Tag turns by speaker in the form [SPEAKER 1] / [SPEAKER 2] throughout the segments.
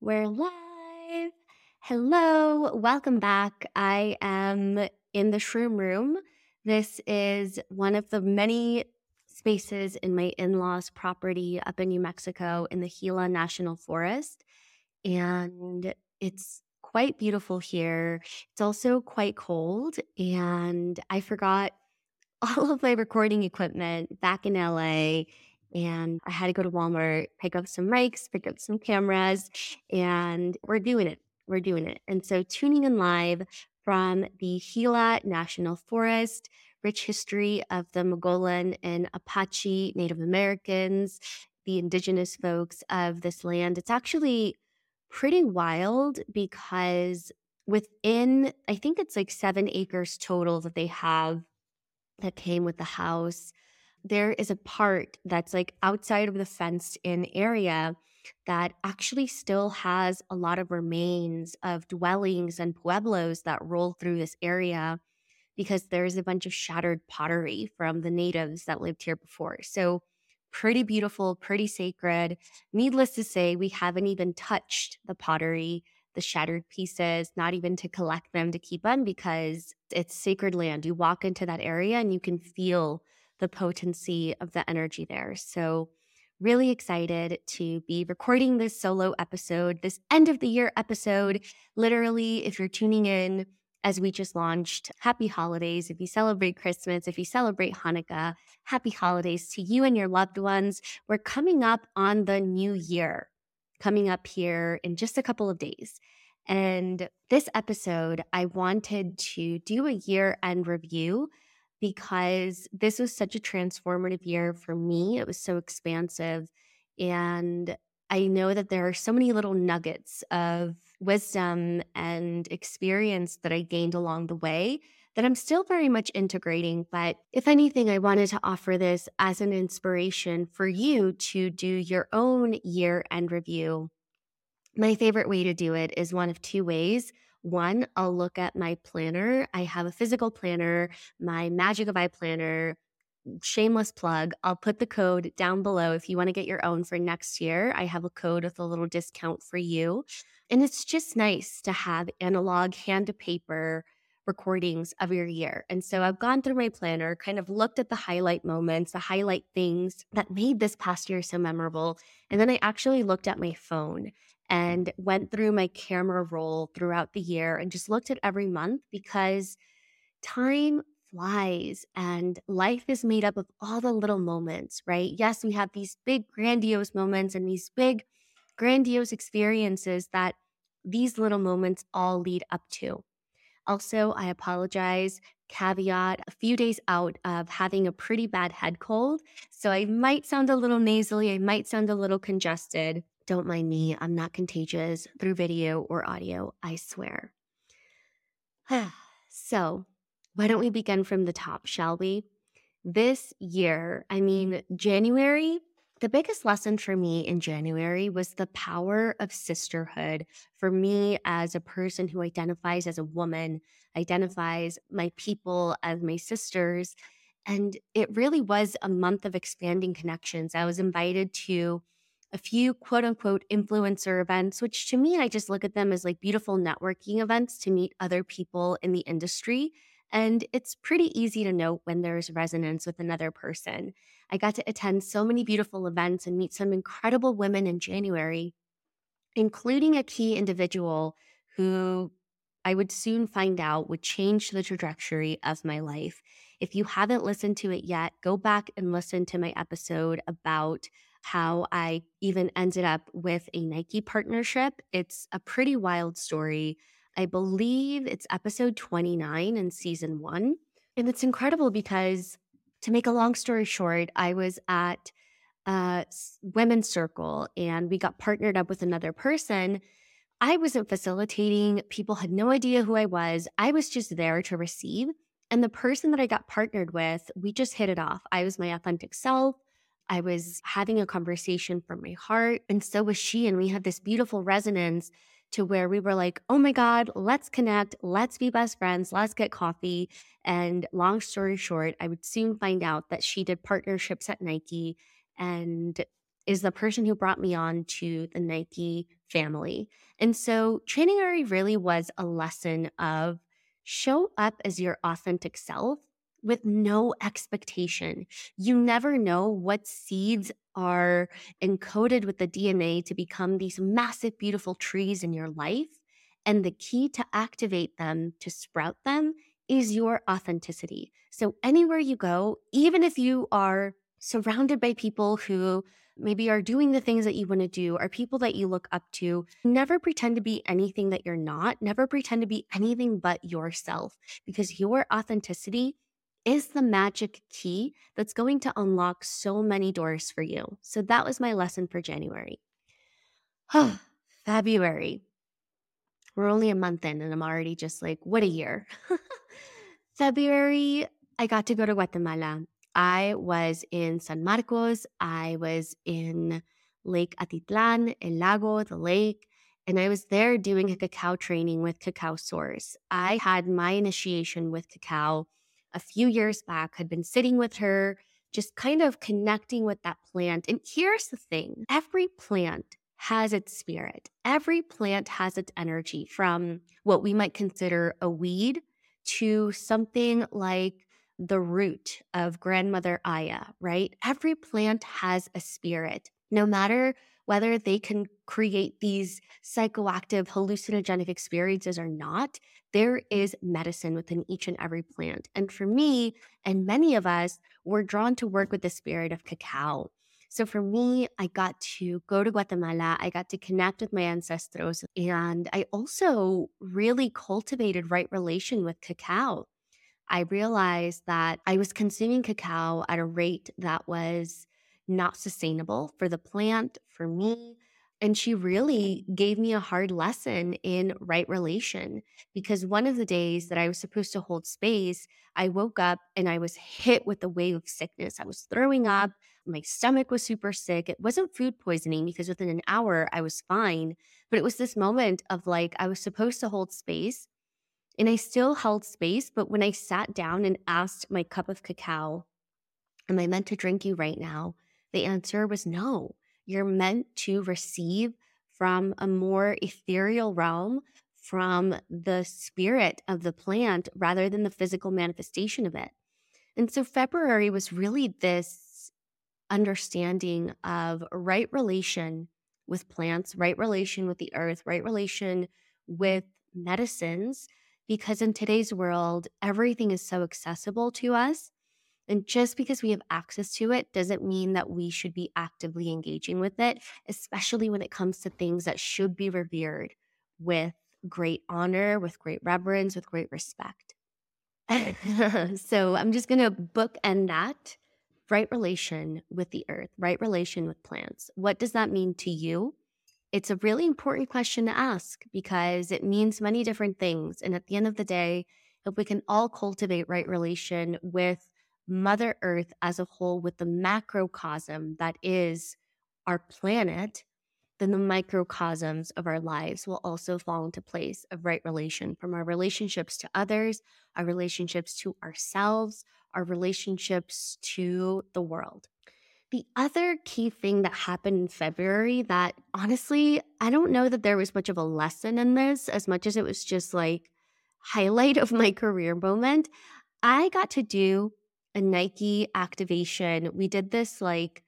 [SPEAKER 1] We're live. Hello, welcome back. I am in the shroom room. This is one of the many spaces in my in law's property up in New Mexico in the Gila National Forest. And it's quite beautiful here. It's also quite cold. And I forgot all of my recording equipment back in LA and I had to go to Walmart, pick up some mics, pick up some cameras, and we're doing it. We're doing it. And so, tuning in live from the Gila National Forest, rich history of the Mogollon and Apache Native Americans, the indigenous folks of this land. It's actually pretty wild because within, I think it's like seven acres total that they have that came with the house there is a part that's like outside of the fenced in area that actually still has a lot of remains of dwellings and pueblos that roll through this area because there's a bunch of shattered pottery from the natives that lived here before. So, pretty beautiful, pretty sacred. Needless to say, we haven't even touched the pottery, the shattered pieces, not even to collect them to keep them because it's sacred land. You walk into that area and you can feel the potency of the energy there. So, really excited to be recording this solo episode, this end of the year episode. Literally, if you're tuning in as we just launched, happy holidays. If you celebrate Christmas, if you celebrate Hanukkah, happy holidays to you and your loved ones. We're coming up on the new year, coming up here in just a couple of days. And this episode, I wanted to do a year end review because this was such a transformative year for me. It was so expansive. And I know that there are so many little nuggets of wisdom and experience that I gained along the way that I'm still very much integrating. But if anything, I wanted to offer this as an inspiration for you to do your own year end review. My favorite way to do it is one of two ways. One, I'll look at my planner. I have a physical planner, my Magic of I planner. Shameless plug. I'll put the code down below if you want to get your own for next year. I have a code with a little discount for you. And it's just nice to have analog hand to paper recordings of your year. And so I've gone through my planner, kind of looked at the highlight moments, the highlight things that made this past year so memorable. And then I actually looked at my phone and went through my camera roll throughout the year and just looked at every month because time flies and life is made up of all the little moments, right? Yes, we have these big, grandiose moments and these big, grandiose experiences that these little moments all lead up to. Also, I apologize. Caveat a few days out of having a pretty bad head cold. So I might sound a little nasally, I might sound a little congested. Don't mind me. I'm not contagious through video or audio, I swear. so, why don't we begin from the top, shall we? This year, I mean, January, the biggest lesson for me in January was the power of sisterhood. For me, as a person who identifies as a woman, identifies my people as my sisters. And it really was a month of expanding connections. I was invited to a few quote unquote influencer events, which to me, I just look at them as like beautiful networking events to meet other people in the industry. And it's pretty easy to note when there's resonance with another person. I got to attend so many beautiful events and meet some incredible women in January, including a key individual who I would soon find out would change the trajectory of my life. If you haven't listened to it yet, go back and listen to my episode about how I even ended up with a Nike partnership. It's a pretty wild story. I believe it's episode 29 in season one. And it's incredible because, to make a long story short, I was at a women's circle and we got partnered up with another person. I wasn't facilitating, people had no idea who I was. I was just there to receive. And the person that I got partnered with, we just hit it off. I was my authentic self. I was having a conversation from my heart, and so was she. And we had this beautiful resonance to where we were like, oh my God, let's connect, let's be best friends, let's get coffee. And long story short, I would soon find out that she did partnerships at Nike. And is the person who brought me on to the Nike family. And so January really was a lesson of show up as your authentic self with no expectation. You never know what seeds are encoded with the DNA to become these massive, beautiful trees in your life. And the key to activate them, to sprout them, is your authenticity. So, anywhere you go, even if you are surrounded by people who maybe are doing the things that you want to do, are people that you look up to, never pretend to be anything that you're not. Never pretend to be anything but yourself because your authenticity is the magic key that's going to unlock so many doors for you. So that was my lesson for January. February. We're only a month in, and I'm already just like, what a year. February, I got to go to Guatemala. I was in San Marcos. I was in Lake Atitlan, El Lago, the lake, and I was there doing a cacao training with Cacao Source. I had my initiation with cacao a few years back, had been sitting with her, just kind of connecting with that plant. And here's the thing every plant has its spirit, every plant has its energy from what we might consider a weed to something like the root of grandmother Aya, right? Every plant has a spirit, no matter whether they can create these psychoactive hallucinogenic experiences or not, there is medicine within each and every plant. And for me, and many of us, we're drawn to work with the spirit of cacao. So for me, I got to go to Guatemala. I got to connect with my ancestors. And I also really cultivated right relation with cacao. I realized that I was consuming cacao at a rate that was not sustainable for the plant, for me. And she really gave me a hard lesson in right relation because one of the days that I was supposed to hold space, I woke up and I was hit with a wave of sickness. I was throwing up. My stomach was super sick. It wasn't food poisoning because within an hour I was fine. But it was this moment of like, I was supposed to hold space and I still held space. But when I sat down and asked my cup of cacao, Am I meant to drink you right now? The answer was no. You're meant to receive from a more ethereal realm, from the spirit of the plant rather than the physical manifestation of it. And so February was really this understanding of right relation with plants, right relation with the earth, right relation with medicines, because in today's world, everything is so accessible to us and just because we have access to it doesn't mean that we should be actively engaging with it, especially when it comes to things that should be revered with great honor, with great reverence, with great respect. so I'm just going to bookend that right relation with the earth, right relation with plants. What does that mean to you? It's a really important question to ask because it means many different things. And at the end of the day, if we can all cultivate right relation with Mother Earth as a whole with the macrocosm that is our planet, then the microcosms of our lives will also fall into place of right relation from our relationships to others, our relationships to ourselves, our relationships to the world. The other key thing that happened in February that honestly, I don't know that there was much of a lesson in this as much as it was just like highlight of my career moment. I got to do a Nike activation. We did this like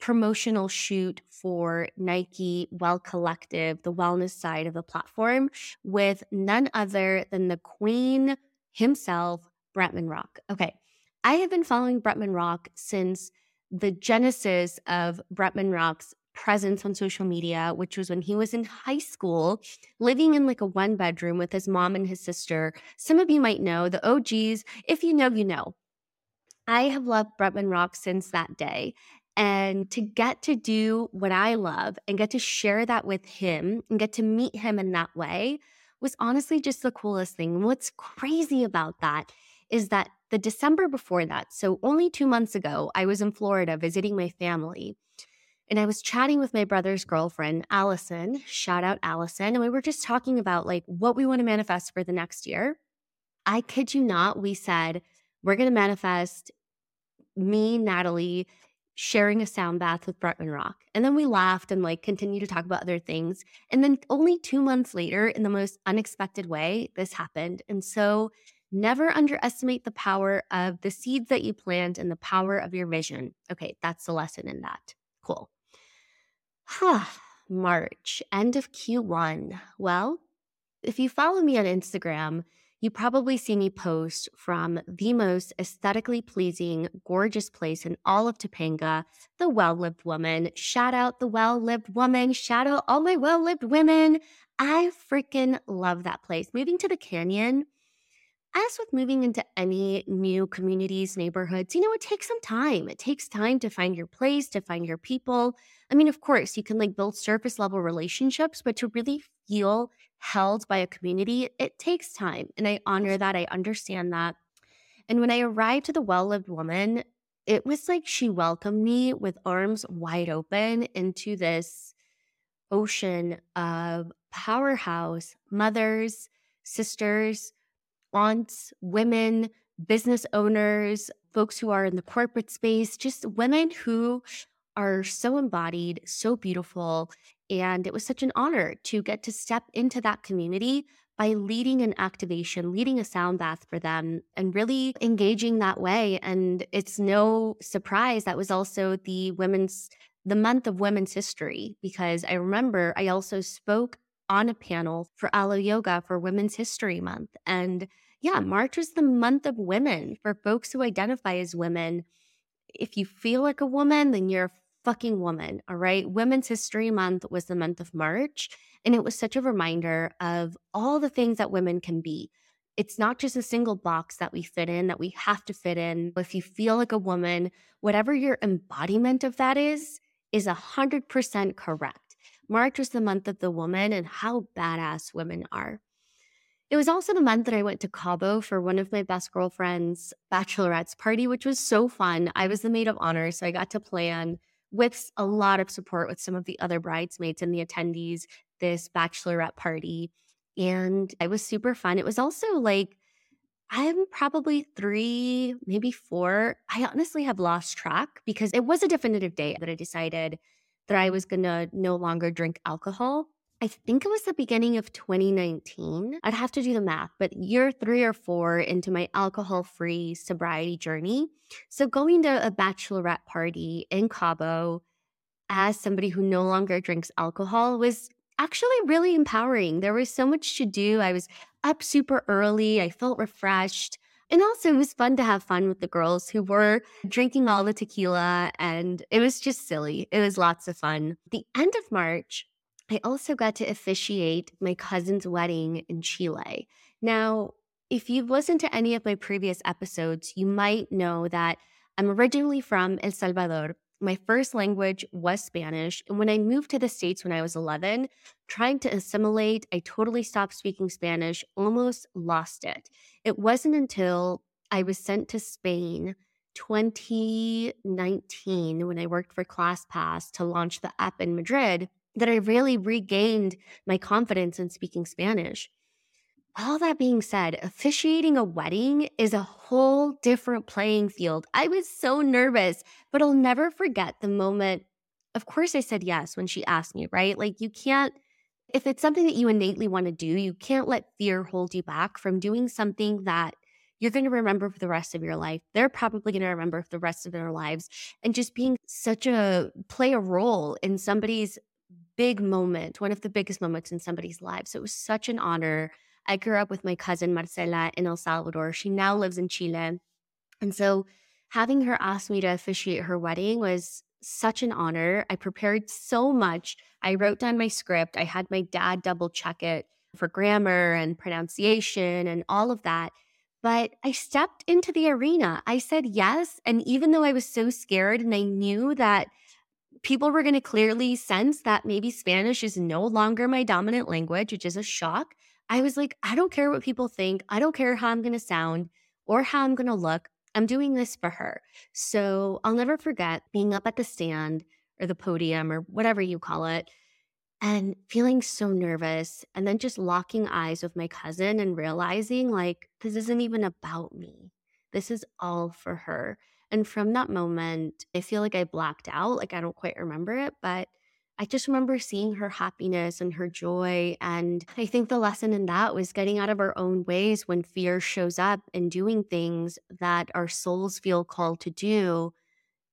[SPEAKER 1] promotional shoot for Nike Well Collective, the wellness side of the platform, with none other than the queen himself, Bretman Rock. Okay. I have been following Bretman Rock since the genesis of Bretman Rock's presence on social media, which was when he was in high school, living in like a one bedroom with his mom and his sister. Some of you might know the OGs. If you know, you know. I have loved Bretman Rock since that day. And to get to do what I love and get to share that with him and get to meet him in that way was honestly just the coolest thing. What's crazy about that is that the December before that, so only two months ago, I was in Florida visiting my family. And I was chatting with my brother's girlfriend, Allison. Shout out Allison. And we were just talking about like what we want to manifest for the next year. I kid you not, we said, we're going to manifest me, Natalie, sharing a sound bath with Bretman Rock. And then we laughed and like continued to talk about other things. And then only two months later, in the most unexpected way, this happened. And so never underestimate the power of the seeds that you plant and the power of your vision. Okay, that's the lesson in that. Cool. March, end of Q1. Well, if you follow me on Instagram, you probably see me post from the most aesthetically pleasing, gorgeous place in all of Topanga, the Well Lived Woman. Shout out the Well Lived Woman. Shout out all my well lived women. I freaking love that place. Moving to the canyon, as with moving into any new communities, neighborhoods, you know, it takes some time. It takes time to find your place, to find your people. I mean, of course, you can like build surface level relationships, but to really feel held by a community, it takes time. And I honor that. I understand that. And when I arrived to the well lived woman, it was like she welcomed me with arms wide open into this ocean of powerhouse mothers, sisters, aunts, women, business owners, folks who are in the corporate space, just women who are so embodied, so beautiful. And it was such an honor to get to step into that community by leading an activation, leading a sound bath for them, and really engaging that way. And it's no surprise that was also the women's, the month of women's history, because I remember I also spoke on a panel for Alo Yoga for Women's History Month. And yeah, March is the month of women for folks who identify as women. If you feel like a woman, then you're a fucking woman. All right. Women's History Month was the month of March. And it was such a reminder of all the things that women can be. It's not just a single box that we fit in, that we have to fit in. If you feel like a woman, whatever your embodiment of that is, is 100% correct. March was the month of the woman and how badass women are. It was also the month that I went to Cabo for one of my best girlfriends' bachelorette's party, which was so fun. I was the maid of honor, so I got to plan with a lot of support with some of the other bridesmaids and the attendees this bachelorette party. And it was super fun. It was also like, I'm probably three, maybe four. I honestly have lost track because it was a definitive date that I decided that I was going to no longer drink alcohol. I think it was the beginning of 2019. I'd have to do the math, but year three or four into my alcohol free sobriety journey. So, going to a bachelorette party in Cabo as somebody who no longer drinks alcohol was actually really empowering. There was so much to do. I was up super early, I felt refreshed. And also, it was fun to have fun with the girls who were drinking all the tequila, and it was just silly. It was lots of fun. The end of March, I also got to officiate my cousin's wedding in Chile. Now, if you've listened to any of my previous episodes, you might know that I'm originally from El Salvador. My first language was Spanish. And when I moved to the States when I was 11, trying to assimilate, I totally stopped speaking Spanish, almost lost it. It wasn't until I was sent to Spain 2019 when I worked for ClassPass to launch the app in Madrid that I really regained my confidence in speaking Spanish. All that being said, officiating a wedding is a whole different playing field. I was so nervous, but I'll never forget the moment. Of course, I said yes when she asked me, right? Like, you can't, if it's something that you innately want to do, you can't let fear hold you back from doing something that you're going to remember for the rest of your life. They're probably going to remember for the rest of their lives. And just being such a play a role in somebody's big moment, one of the biggest moments in somebody's life. So it was such an honor. I grew up with my cousin Marcela in El Salvador. She now lives in Chile. And so having her ask me to officiate her wedding was such an honor. I prepared so much. I wrote down my script. I had my dad double check it for grammar and pronunciation and all of that. But I stepped into the arena. I said yes. And even though I was so scared and I knew that people were going to clearly sense that maybe Spanish is no longer my dominant language, which is a shock. I was like, I don't care what people think. I don't care how I'm going to sound or how I'm going to look. I'm doing this for her. So I'll never forget being up at the stand or the podium or whatever you call it and feeling so nervous and then just locking eyes with my cousin and realizing like this isn't even about me. This is all for her. And from that moment, I feel like I blacked out. Like I don't quite remember it, but I just remember seeing her happiness and her joy. And I think the lesson in that was getting out of our own ways when fear shows up and doing things that our souls feel called to do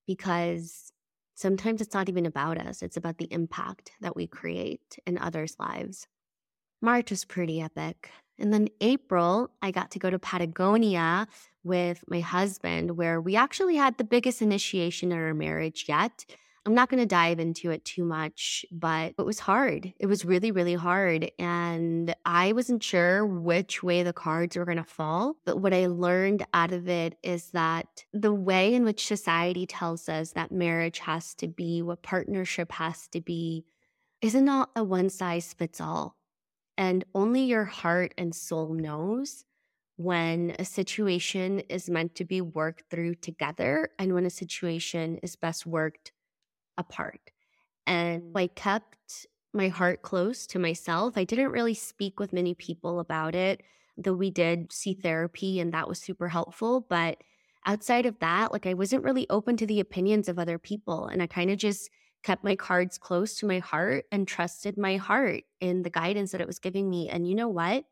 [SPEAKER 1] because sometimes it's not even about us, it's about the impact that we create in others' lives. March was pretty epic. And then April, I got to go to Patagonia with my husband, where we actually had the biggest initiation in our marriage yet. I'm not going to dive into it too much, but it was hard. It was really, really hard. And I wasn't sure which way the cards were going to fall. But what I learned out of it is that the way in which society tells us that marriage has to be, what partnership has to be, is not a one size fits all. And only your heart and soul knows when a situation is meant to be worked through together and when a situation is best worked apart. And I kept my heart close to myself. I didn't really speak with many people about it, though we did see therapy and that was super helpful. But outside of that, like I wasn't really open to the opinions of other people. And I kind of just kept my cards close to my heart and trusted my heart in the guidance that it was giving me. And you know what?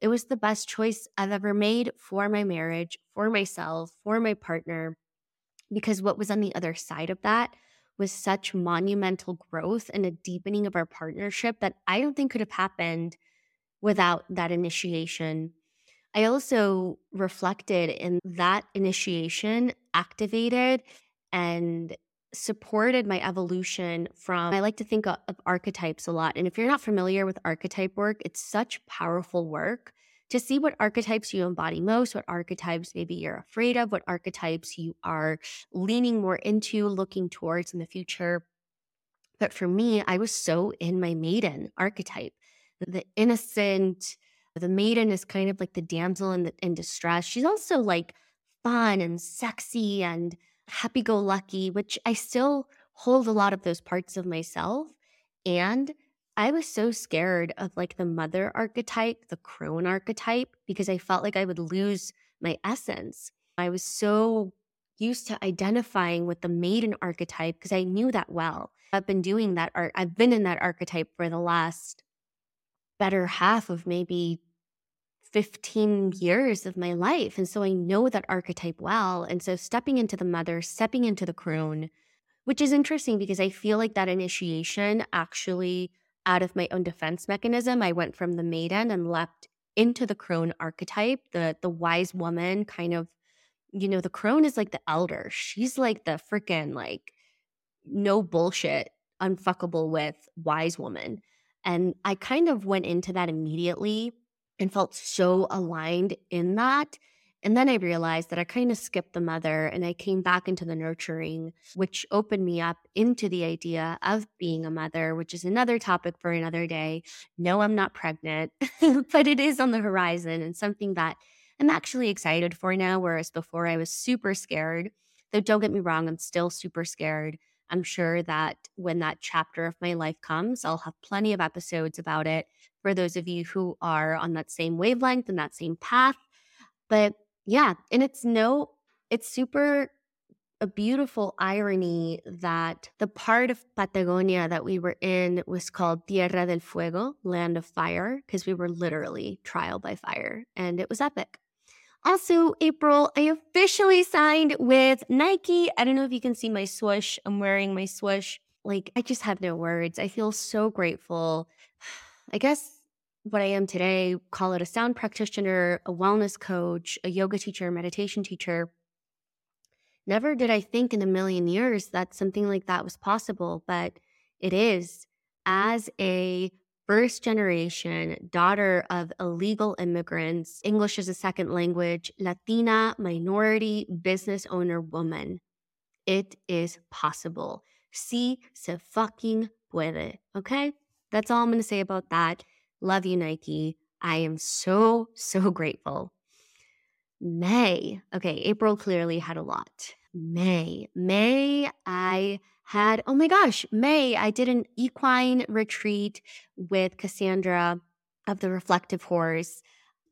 [SPEAKER 1] It was the best choice I've ever made for my marriage, for myself, for my partner, because what was on the other side of that was such monumental growth and a deepening of our partnership that I don't think could have happened without that initiation. I also reflected in that initiation activated and supported my evolution from I like to think of, of, archetypes a lot. And if you're not familiar with archetype work, it's such powerful work to see what archetypes you embody most, what archetypes maybe you're afraid of, what archetypes you are leaning more into, looking towards in the future. But for me, I was so in my maiden archetype, the innocent, the maiden is kind of like the damsel in, the, in distress. She's also like fun and sexy and happy go lucky, which I still hold a lot of those parts of myself. And I was so scared of like the mother archetype, the crone archetype, because I felt like I would lose my essence. I was so used to identifying with the maiden archetype because I knew that well. I've been doing that art. I've been in that archetype for the last better half of maybe 15 years of my life. And so I know that archetype well. And so stepping into the mother, stepping into the crone, which is interesting because I feel like that initiation actually, out of my own defense mechanism, I went from the maiden and leapt into the crone archetype, the the wise woman kind of, you know, the crone is like the elder. She's like the freaking like no bullshit, unfuckable with wise woman. And I kind of went into that immediately and felt so aligned in that. And then I realized that I kind of skipped the mother and I came back into the nurturing, which opened me up into the idea of being a mother, which is another topic for another day. No, I'm not pregnant, but it is on the horizon and something that I'm actually excited for now. Whereas before I was super scared. Though don't get me wrong, I'm still super scared. I'm sure that when that chapter of my life comes, I'll have plenty of episodes about it for those of you who are on that same wavelength and that same path. But yeah, and it's no, it's super a beautiful irony that the part of Patagonia that we were in was called Tierra del Fuego, land of fire, because we were literally trial by fire, and it was epic. Also, April, I officially signed with Nike. I don't know if you can see my swoosh. I'm wearing my swoosh. Like, I just have no words. I feel so grateful. I guess what I am today, call it a sound practitioner, a wellness coach, a yoga teacher, meditation teacher. Never did I think in a million years that something like that was possible, but it is. As a first generation daughter of illegal immigrants, English as a second language, Latina, minority, business owner woman. It is possible. Si se fucking puede. Okay? That's all I'm going to say about that. Love you, Nike. I am so, so grateful. May. Okay, April clearly had a lot. May. May, I had, oh my gosh, May, I did an equine retreat with Cassandra of the Reflective Horse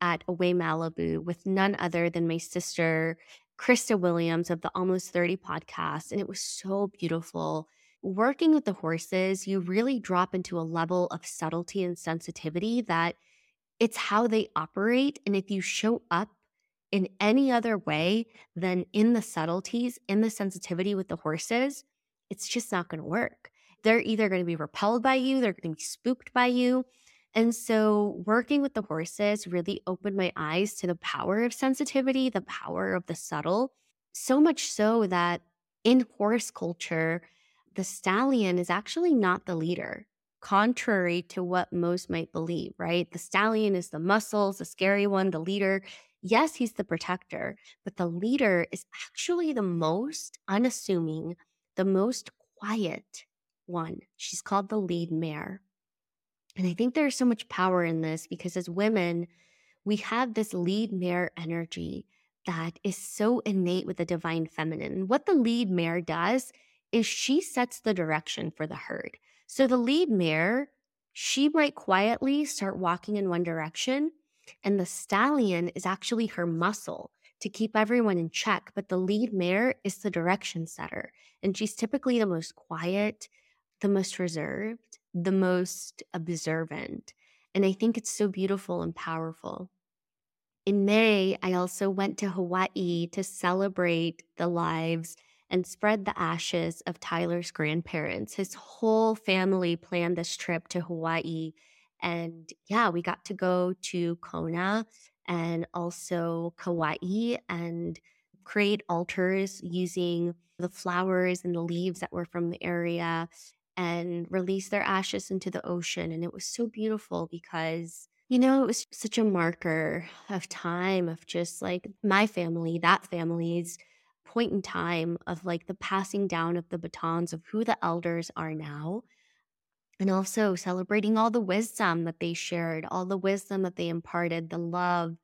[SPEAKER 1] at Away Malibu with none other than my sister Krista Williams of the Almost 30 podcast, and it was so beautiful. Working with the horses, you really drop into a level of subtlety and sensitivity that it's how they operate. And if you show up in any other way than in the subtleties, in the sensitivity with the horses, it's just not going to work. They're either going to be repelled by you, they're going to be spooked by you. And so, working with the horses really opened my eyes to the power of sensitivity, the power of the subtle, so much so that in horse culture, the stallion is actually not the leader, contrary to what most might believe, right? The stallion is the muscles, the scary one, the leader. Yes, he's the protector, but the leader is actually the most unassuming, the most quiet one. She's called the lead mare. And I think there's so much power in this because as women, we have this lead mare energy that is so innate with the divine feminine. What the lead mare does is she sets the direction for the herd. So the lead mare, she might quietly start walking in one direction, and the stallion is actually her muscle to keep everyone in check. But the lead mare is the direction setter, and she's typically the most quiet, the most reserved, the most observant. And I think it's so beautiful and powerful. In May, I also went to Hawaii to celebrate the lives and spread the ashes of Tyler's grandparents. His whole family planned this trip to Hawaii. And yeah, we got to go to Kona and also Kauai and create altars using the flowers and the leaves that were from the area and release their ashes into the ocean. And it was so beautiful because, you know, it was such a marker of time of just like my family, that family's point in time of like the passing down of the batons of who the elders are now. And also celebrating all the wisdom that they shared, all the wisdom that they imparted, the love.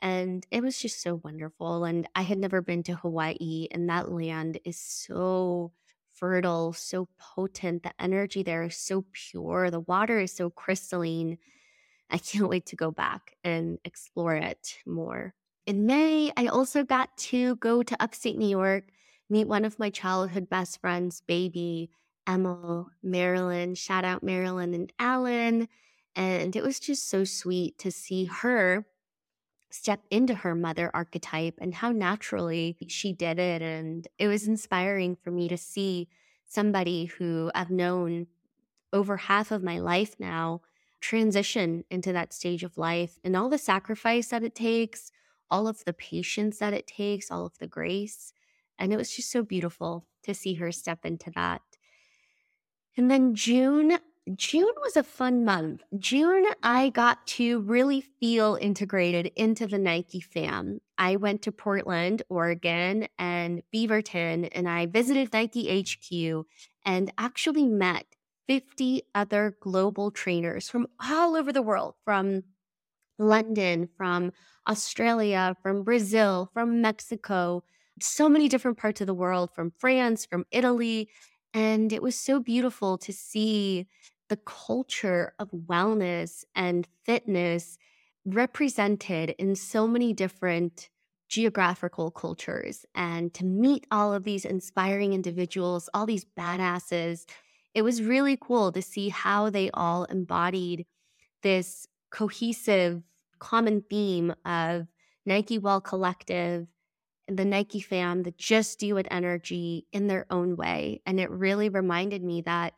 [SPEAKER 1] And it was just so wonderful. And I had never been to Hawaii, and that land is so fertile, so potent. The energy there is so pure. The water is so crystalline. I can't wait to go back and explore it more. In May, I also got to go to upstate New York, meet one of my childhood best friends, baby Emil, Marilyn. Shout out Marilyn and Alan. And it was just so sweet to see her step into her mother archetype and how naturally she did it. And it was inspiring for me to see somebody who I've known over half of my life now transition into that stage of life and all the sacrifice that it takes, all of the patience that it takes, all of the grace. And it was just so beautiful to see her step into that. And then June, June was a fun month. June, I got to really feel integrated into the Nike fam. I went to Portland, Oregon, and Beaverton, and I visited Nike HQ and actually met 50 other global trainers from all over the world, from London, from Australia, from Brazil, from Mexico, so many different parts of the world, from France, from Italy. And it was so beautiful to see the culture of wellness and fitness represented in so many different geographical cultures and to meet all of these inspiring individuals, all these badasses. It was really cool to see how they all embodied this cohesive common theme of Nike Well Collective and the Nike fam, the just do it energy in their own way. And it really reminded me that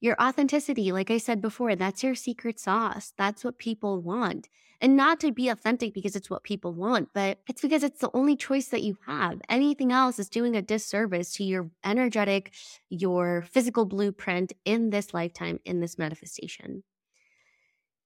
[SPEAKER 1] your authenticity, like I said before, that's your secret sauce. That's what people want. And not to be authentic because it's what people want, but it's because it's the only choice that you have. Anything else is doing a disservice to your energetic, your physical blueprint in this lifetime, in this manifestation.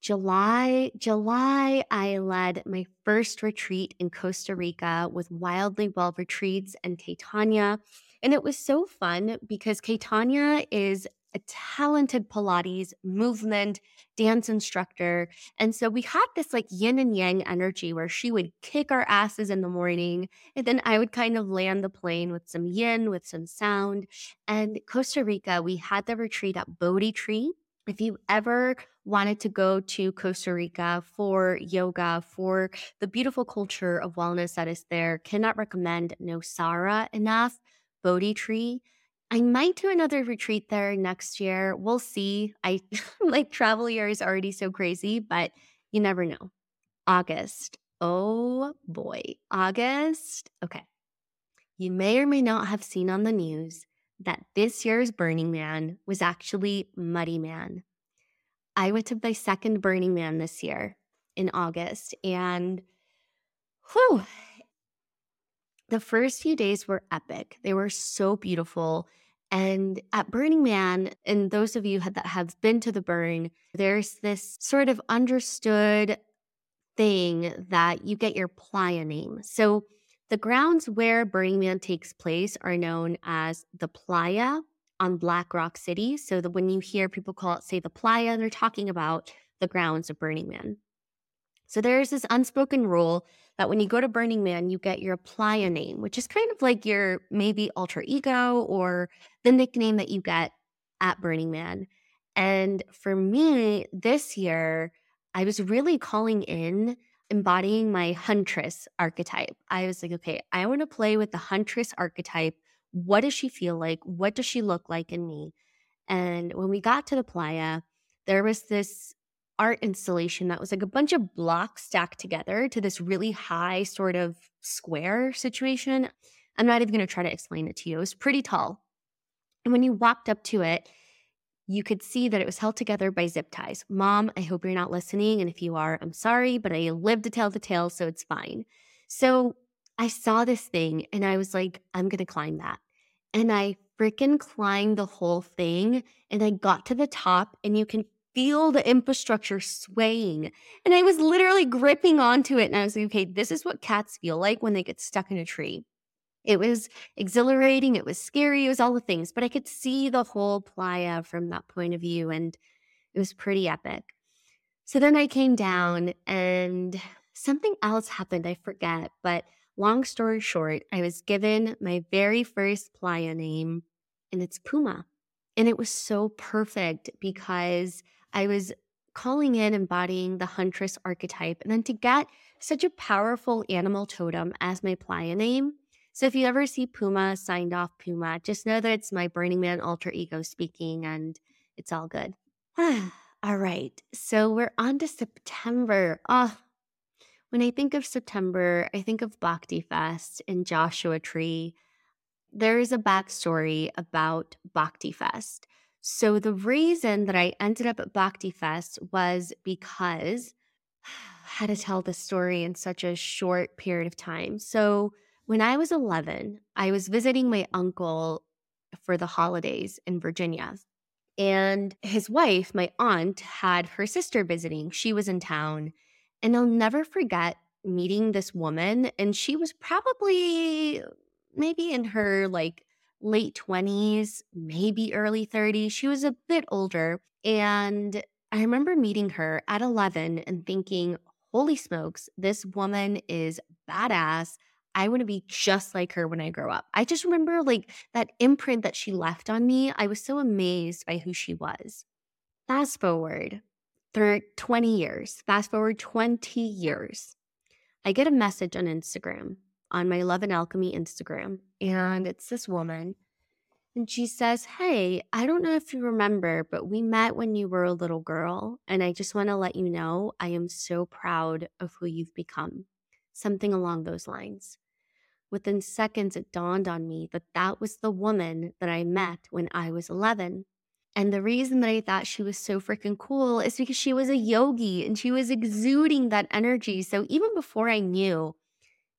[SPEAKER 1] July, July, I led my first retreat in Costa Rica with Wildly Well Retreats and Caitanya. And it was so fun because Caitanya is a talented Pilates movement dance instructor. And so we had this like yin and yang energy where she would kick our asses in the morning. And then I would kind of land the plane with some yin, with some sound. And Costa Rica, we had the retreat at Bodhi Tree. If you ever wanted to go to Costa Rica for yoga, for the beautiful culture of wellness that is there, cannot recommend Nosara enough. Bodhi tree. I might do another retreat there next year. We'll see. I like travel year is already so crazy, but you never know. August. Oh boy, August. Okay. You may or may not have seen on the news that this year's Burning Man was actually Muddy Man. I went to my second Burning Man this year in August, and whew, the first few days were epic. They were so beautiful. And at Burning Man, and those of you that have been to the burn, there's this sort of understood thing that you get your playa name. So the grounds where Burning Man takes place are known as the playa on Black Rock City. So that when you hear people call it, say, the playa, they're talking about the grounds of Burning Man. So there's this unspoken rule that when you go to Burning Man, you get your playa name, which is kind of like your maybe alter ego or the nickname that you get at Burning Man. And for me, this year, I was really calling in embodying my huntress archetype. I was like, okay, I want to play with the huntress archetype. What does she feel like? What does she look like in me? And when we got to the playa, there was this art installation that was like a bunch of blocks stacked together to this really high sort of square situation. I'm not even going to try to explain it to you. It was pretty tall. And when you walked up to it, you could see that it was held together by zip ties. Mom, I hope you're not listening. And if you are, I'm sorry, but I live to tell the tale, so it's fine. So I saw this thing and I was like, I'm going to climb that. And I freaking climbed the whole thing and I got to the top and you can feel the infrastructure swaying. And I was literally gripping onto it and I was like, okay, this is what cats feel like when they get stuck in a tree. It was exhilarating, it was scary, it was all the things, but I could see the whole playa from that point of view and it was pretty epic. So then I came down and something else happened, I forget, but long story short, I was given my very first playa name and it's Puma. And it was so perfect because I was calling in embodying the huntress archetype and then to get such a powerful animal totem as my playa name so if you ever see Puma signed off Puma, just know that it's my Burning Man alter ego speaking and it's all good. all right. So we're on to September. Oh, when I think of September, I think of Bhakti Fest and Joshua Tree. There is a backstory about Bhakti Fest. So the reason that I ended up at Bhakti Fest was because I had to tell the story in such a short period of time. So when I was 11, I was visiting my uncle for the holidays in Virginia. And his wife, my aunt, had her sister visiting. She was in town. And I'll never forget meeting this woman. And she was probably maybe in her like late 20s, maybe early 30s. She was a bit older. And I remember meeting her at 11 and thinking, holy smokes, this woman is badass. I want to be just like her when I grow up. I just remember like that imprint that she left on me. I was so amazed by who she was. Fast forward through 20 years, fast forward 20 years, I get a message on Instagram, on my Love and Alchemy Instagram, and it's this woman. And she says, Hey, I don't know if you remember, but we met when you were a little girl. And I just want to let you know I am so proud of who you've become. Something along those lines. Within seconds, it dawned on me that that was the woman that I met when I was 11. And the reason that I thought she was so freaking cool is because she was a yogi and she was exuding that energy. So even before I knew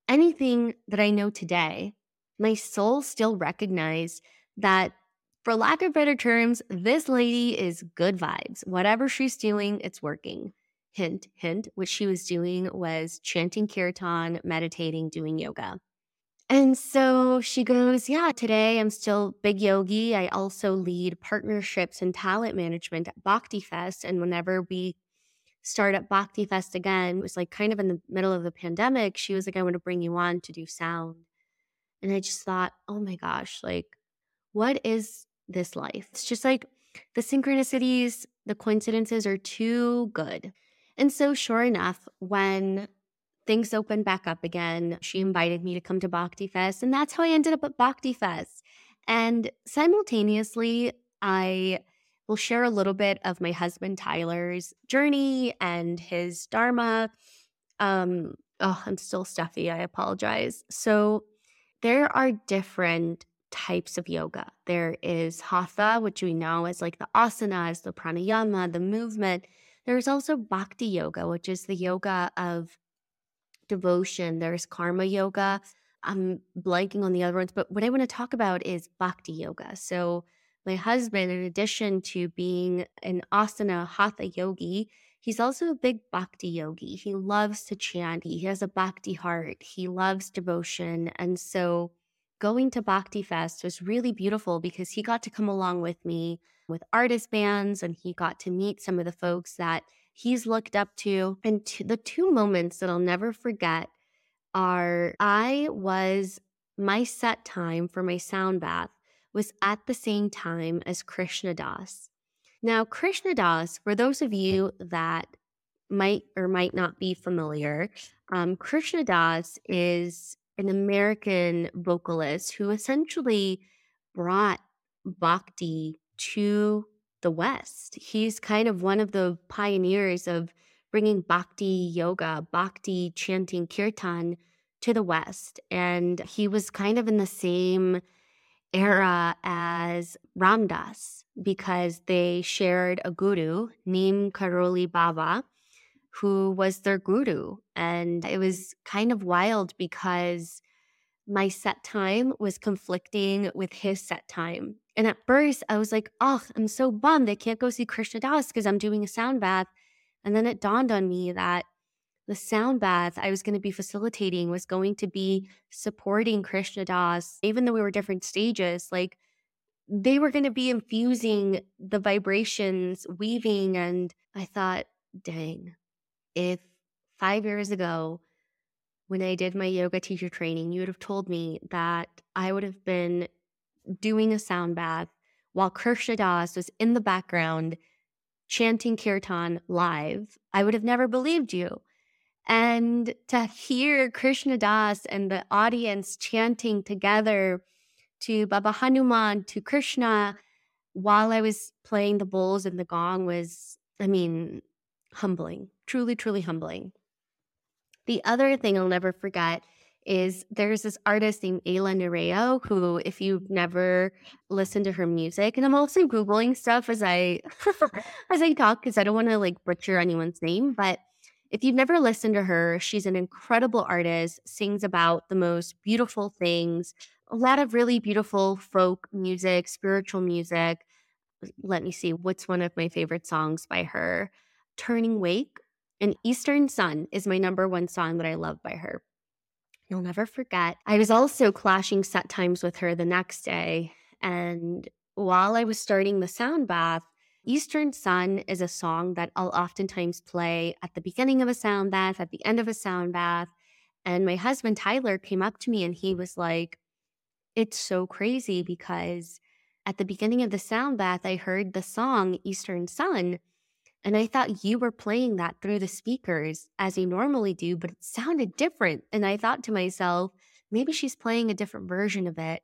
[SPEAKER 1] anything that I know today, my soul still recognized that, for lack of better terms, this lady is good vibes. Whatever she's doing, it's working. Hint, hint, what she was doing was chanting kirtan, meditating, doing yoga. And so she goes, Yeah, today I'm still big yogi. I also lead partnerships and talent management at Bhakti Fest. And whenever we start at Bhakti Fest again, it was like kind of in the middle of the pandemic. She was like, I want to bring you on to do sound. And I just thought, oh my gosh, like, what is this life? It's just like the synchronicities, the coincidences are too good. And so, sure enough, when things opened back up again, she invited me to come to Bhakti Fest. And that's how I ended up at Bhakti Fest. And simultaneously, I will share a little bit of my husband Tyler's journey and his Dharma. Um, oh, I'm still stuffy. I apologize. So, there are different types of yoga. There is hatha, which we know as like the asanas, the pranayama, the movement. There's also bhakti yoga, which is the yoga of devotion. There's karma yoga. I'm blanking on the other ones, but what I want to talk about is bhakti yoga. So, my husband, in addition to being an asana hatha yogi, he's also a big bhakti yogi. He loves to chant, he has a bhakti heart, he loves devotion. And so, going to Bhakti Fest was really beautiful because he got to come along with me with artist bands and he got to meet some of the folks that he's looked up to. And t- the two moments that I'll never forget are I was my set time for my sound bath was at the same time as Krishna Das. Now, Krishna Das, for those of you that might or might not be familiar, um, Krishna Das is an American vocalist who essentially brought bhakti to the West. He's kind of one of the pioneers of bringing bhakti yoga, bhakti chanting kirtan to the West. And he was kind of in the same era as Ram Dass because they shared a guru, named Karoli Baba, who was their guru. And it was kind of wild because my set time was conflicting with his set time. And at first, I was like, oh, I'm so bummed I can't go see Krishna Das because I'm doing a sound bath. And then it dawned on me that the sound bath I was going to be facilitating was going to be supporting Krishna Das, even though we were different stages. Like they were going to be infusing the vibrations, weaving. And I thought, dang, if five years ago, when I did my yoga teacher training, you would have told me that I would have been doing a sound bath while Krishna Das was in the background chanting kirtan live. I would have never believed you. And to hear Krishna Das and the audience chanting together to Baba Hanuman, to Krishna, while I was playing the bowls and the gong was, I mean, humbling, truly, truly humbling. The other thing I'll never forget is there's this artist named Ayla Nereo who, if you've never listened to her music, and I'm also googling stuff as I as I talk because I don't want to like butcher anyone's name, but if you've never listened to her, she's an incredible artist, sings about the most beautiful things, a lot of really beautiful folk music, spiritual music. Let me see, what's one of my favorite songs by her? Turning Wake and Eastern Sun is my number one song that I love by her. You'll never forget. I was also clashing set times with her the next day. And while I was starting the sound bath, Eastern Sun is a song that I'll oftentimes play at the beginning of a sound bath, at the end of a sound bath. And my husband, Tyler, came up to me and he was like, It's so crazy because at the beginning of the sound bath, I heard the song Eastern Sun. And I thought you were playing that through the speakers as you normally do, but it sounded different. And I thought to myself, maybe she's playing a different version of it.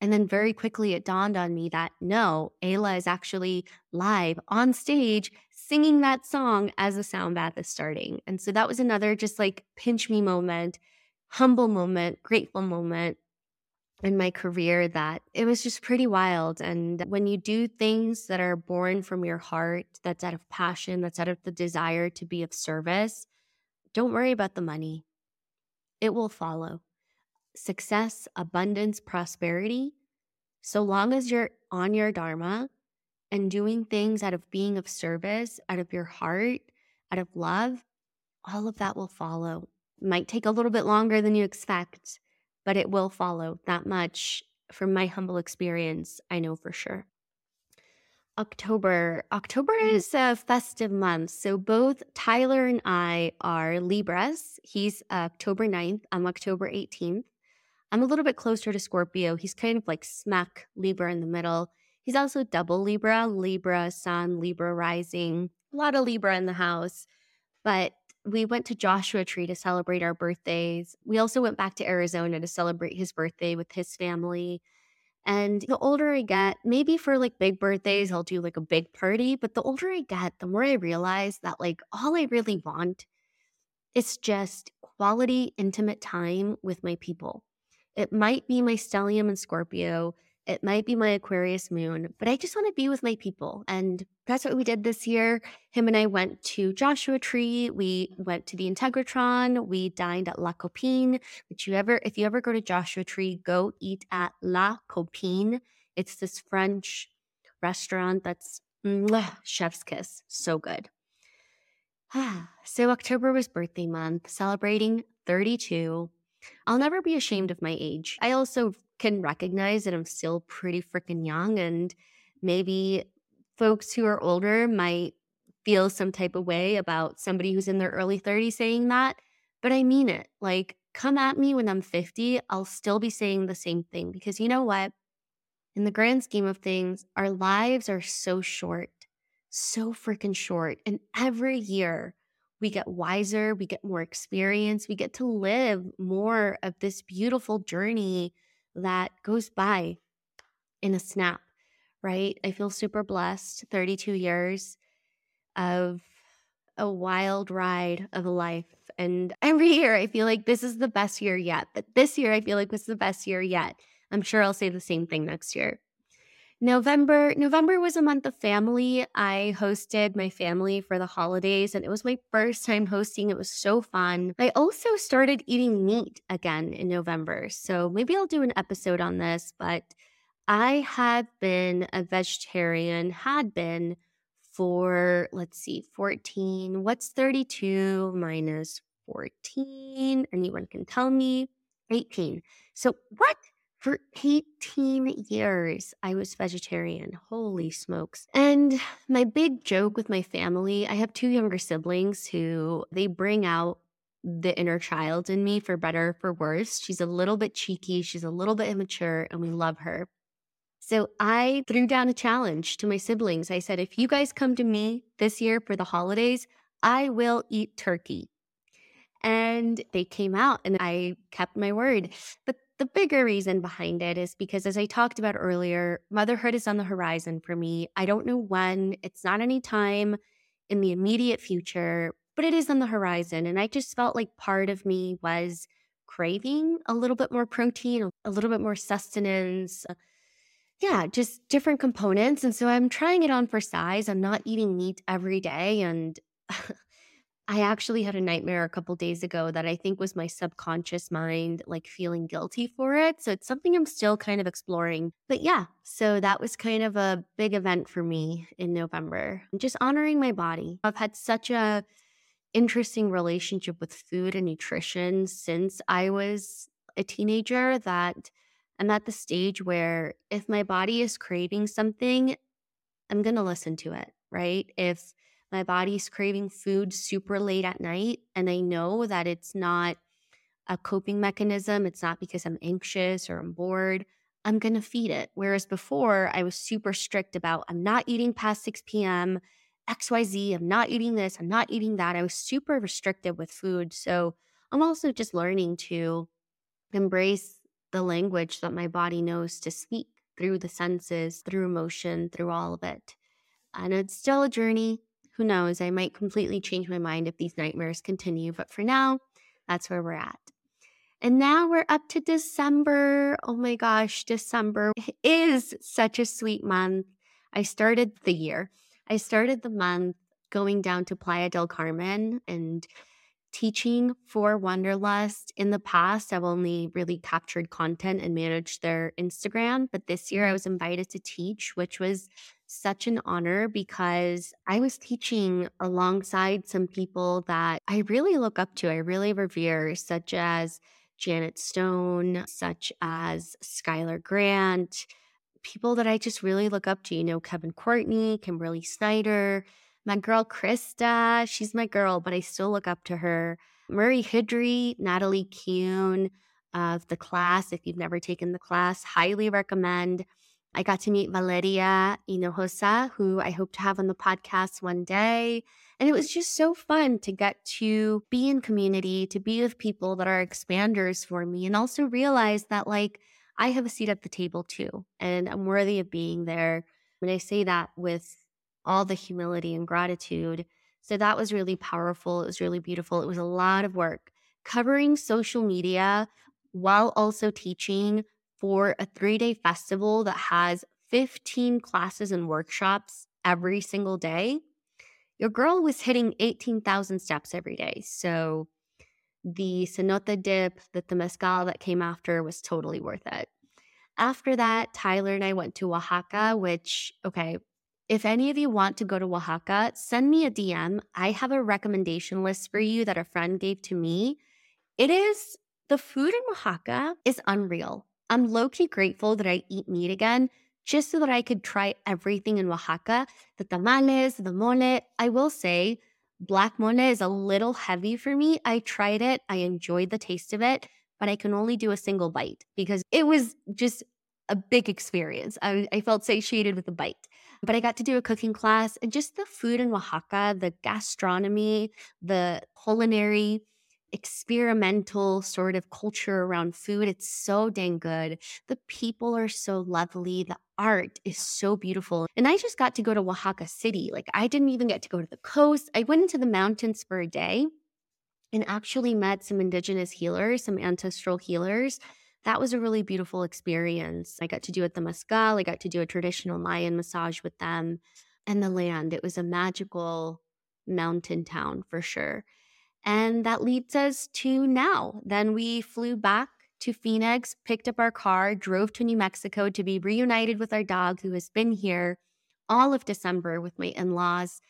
[SPEAKER 1] And then very quickly it dawned on me that no, Ayla is actually live on stage singing that song as the sound bath is starting. And so that was another just like pinch me moment, humble moment, grateful moment in my career that it was just pretty wild. And when you do things that are born from your heart, that's out of passion, that's out of the desire to be of service, don't worry about the money. It will follow. Success, abundance, prosperity, so long as you're on your Dharma and doing things out of being of service, out of your heart, out of love, all of that will follow. Might take a little bit longer than you expect but it will follow that much from my humble experience. I know for sure. October. October mm. is a festive month. So both Tyler and I are Libras. He's October 9th. I'm October 18th. I'm a little bit closer to Scorpio. He's kind of like smack Libra in the middle. He's also double Libra, Libra Sun, Libra rising. A lot of Libra in the house. But we went to Joshua Tree to celebrate our birthdays. We also went back to Arizona to celebrate his birthday with his family. And the older I get, maybe for like big birthdays, I'll do like a big party. But the older I get, the more I realize that like all I really want is just quality, intimate time with my people. It might be my stellium and Scorpio. It might be my Aquarius moon, but I just want to be with my people. And that's what we did this year. Him and I went to Joshua Tree. We went to the Integratron. We dined at La Copine, which you ever, if you ever go to Joshua Tree, go eat at La Copine. It's this French restaurant that's mwah, chef's kiss. So good. Ah, so October was birthday month, celebrating 32. I'll never be ashamed of my age. I also can recognize that I'm still pretty freaking young and maybe folks who are older might feel some type of way about somebody who's in their early 30s saying that, but I mean it. Like, come at me when I'm 50, I'll still be saying the same thing because you know what? In the grand scheme of things, our lives are so short, so freaking short. And every year we get wiser, we get more experience, we get to live more of this beautiful journey that goes by in a snap, right? I feel super blessed. 32 years of a wild ride of life. And every year I feel like this is the best year yet. But this year I feel like this is the best year yet. I'm sure I'll say the same thing next year. November November was a month of family. I hosted my family for the holidays and it was my first time hosting. It was so fun. I also started eating meat again in November. So maybe I'll do an episode on this, but I had been a vegetarian, had been for let's see, 14. What's 32 minus 14? Anyone can tell me? 18. So what? For 18 years, I was vegetarian. Holy smokes. And my big joke with my family I have two younger siblings who they bring out the inner child in me for better for worse. She's a little bit cheeky, she's a little bit immature, and we love her. So I threw down a challenge to my siblings. I said, if you guys come to me this year for the holidays, I will eat turkey. And they came out and I kept my word. But the bigger reason behind it is because, as I talked about earlier, motherhood is on the horizon for me. I don't know when, it's not any time in the immediate future, but it is on the horizon. And I just felt like part of me was craving a little bit more protein, a little bit more sustenance. Uh, yeah, just different components. And so I'm trying it on for size. I'm not eating meat every day. And I actually had a nightmare a couple days ago that I think was my subconscious mind like feeling guilty for it. So it's something I'm still kind of exploring. But yeah, so that was kind of a big event for me in November. Just honoring my body. I've had such a interesting relationship with food and nutrition since I was a teenager that I'm at the stage where if my body is craving something, I'm going to listen to it, right? If my body's craving food super late at night and I know that it's not a coping mechanism, it's not because I'm anxious or I'm bored, I'm going to feed it. Whereas before, I was super strict about I'm not eating past 6 p.m., XYZ, I'm not eating this, I'm not eating that. I was super restrictive with food. So I'm also just learning to embrace the language that my body knows to speak through the senses, through emotion, through all of it. And it's still a journey who knows? I might completely change my mind if these nightmares continue, but for now, that's where we're at. And now we're up to December. Oh my gosh, December is such a sweet month. I started the year, I started the month going down to Playa del Carmen and teaching for Wanderlust. In the past, I've only really captured content and managed their Instagram, but this year I was invited to teach, which was such an honor because I was teaching alongside some people that I really look up to, I really revere, such as Janet Stone, such as Schuyler Grant, people that I just really look up to. You know, Kevin Courtney, Kimberly Snyder, my girl Krista. She's my girl, but I still look up to her. Murray Hidry, Natalie Kuhn of the class. If you've never taken the class, highly recommend. I got to meet Valeria Hinojosa, who I hope to have on the podcast one day. And it was just so fun to get to be in community, to be with people that are expanders for me, and also realize that, like, I have a seat at the table too, and I'm worthy of being there. And I say that with all the humility and gratitude. So that was really powerful. It was really beautiful. It was a lot of work covering social media while also teaching for a three day festival that has 15 classes and workshops every single day. Your girl was hitting 18,000 steps every day. So the cenote dip, that the temescal that came after was totally worth it. After that, Tyler and I went to Oaxaca, which, okay, if any of you want to go to Oaxaca, send me a DM. I have a recommendation list for you that a friend gave to me. It is the food in Oaxaca is unreal. I'm low key grateful that I eat meat again just so that I could try everything in Oaxaca the tamales, the mole. I will say, black mole is a little heavy for me. I tried it, I enjoyed the taste of it, but I can only do a single bite because it was just a big experience. I, I felt satiated with a bite. But I got to do a cooking class and just the food in Oaxaca, the gastronomy, the culinary experimental sort of culture around food. It's so dang good. The people are so lovely. The art is so beautiful. And I just got to go to Oaxaca City. Like, I didn't even get to go to the coast. I went into the mountains for a day and actually met some indigenous healers, some ancestral healers. That was a really beautiful experience. I got to do it temescal, I got to do a traditional Mayan massage with them and the land. It was a magical mountain town for sure. And that leads us to now. Then we flew back to Phoenix, picked up our car, drove to New Mexico to be reunited with our dog who has been here all of December with my in laws.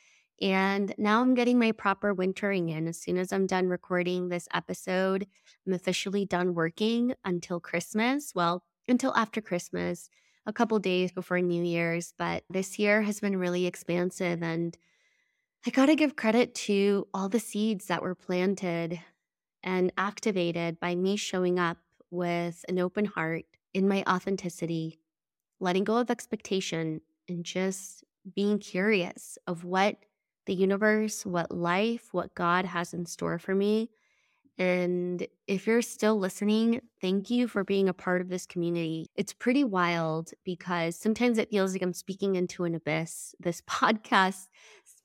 [SPEAKER 1] And now I'm getting my proper wintering in. As soon as I'm done recording this episode, I'm officially done working until Christmas. Well, until after Christmas, a couple days before New Year's. But this year has been really expansive and I got to give credit to all the seeds that were planted and activated by me showing up with an open heart in my authenticity, letting go of expectation, and just being curious of what the universe, what life, what God has in store for me. And if you're still listening, thank you for being a part of this community. It's pretty wild because sometimes it feels like I'm speaking into an abyss. This podcast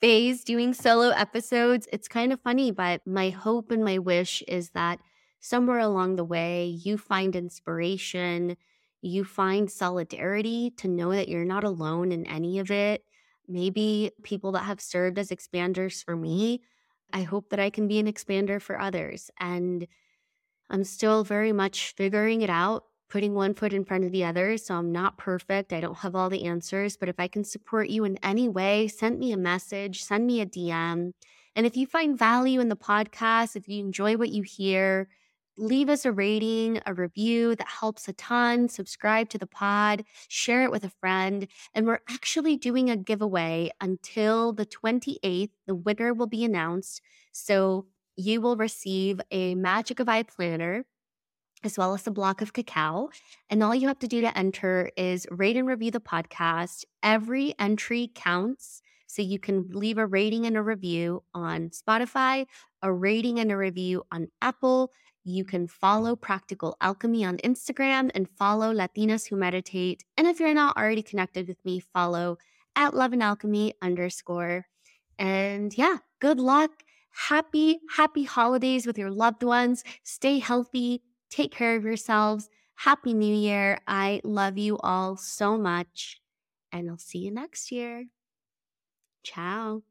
[SPEAKER 1] phase doing solo episodes. It's kind of funny, but my hope and my wish is that somewhere along the way, you find inspiration, you find solidarity to know that you're not alone in any of it. Maybe people that have served as expanders for me, I hope that I can be an expander for others. And I'm still very much figuring it out putting one foot in front of the other. So I'm not perfect. I don't have all the answers, but if I can support you in any way, send me a message, send me a DM. And if you find value in the podcast, if you enjoy what you hear, leave us a rating, a review that helps a ton. Subscribe to the pod, share it with a friend. And we're actually doing a giveaway until the 28th. The winner will be announced. So you will receive a Magic of I planner as well as a block of cacao. And all you have to do to enter is rate and review the podcast. Every entry counts. So you can leave a rating and a review on Spotify, a rating and a review on Apple. You can follow Practical Alchemy on Instagram and follow Latinas Who Meditate. And if you're not already connected with me, follow at Love and Alchemy underscore. And yeah, good luck. Happy, happy holidays with your loved ones. Stay healthy Take care of yourselves. Happy New Year. I love you all so much. And I'll see you next year. Ciao.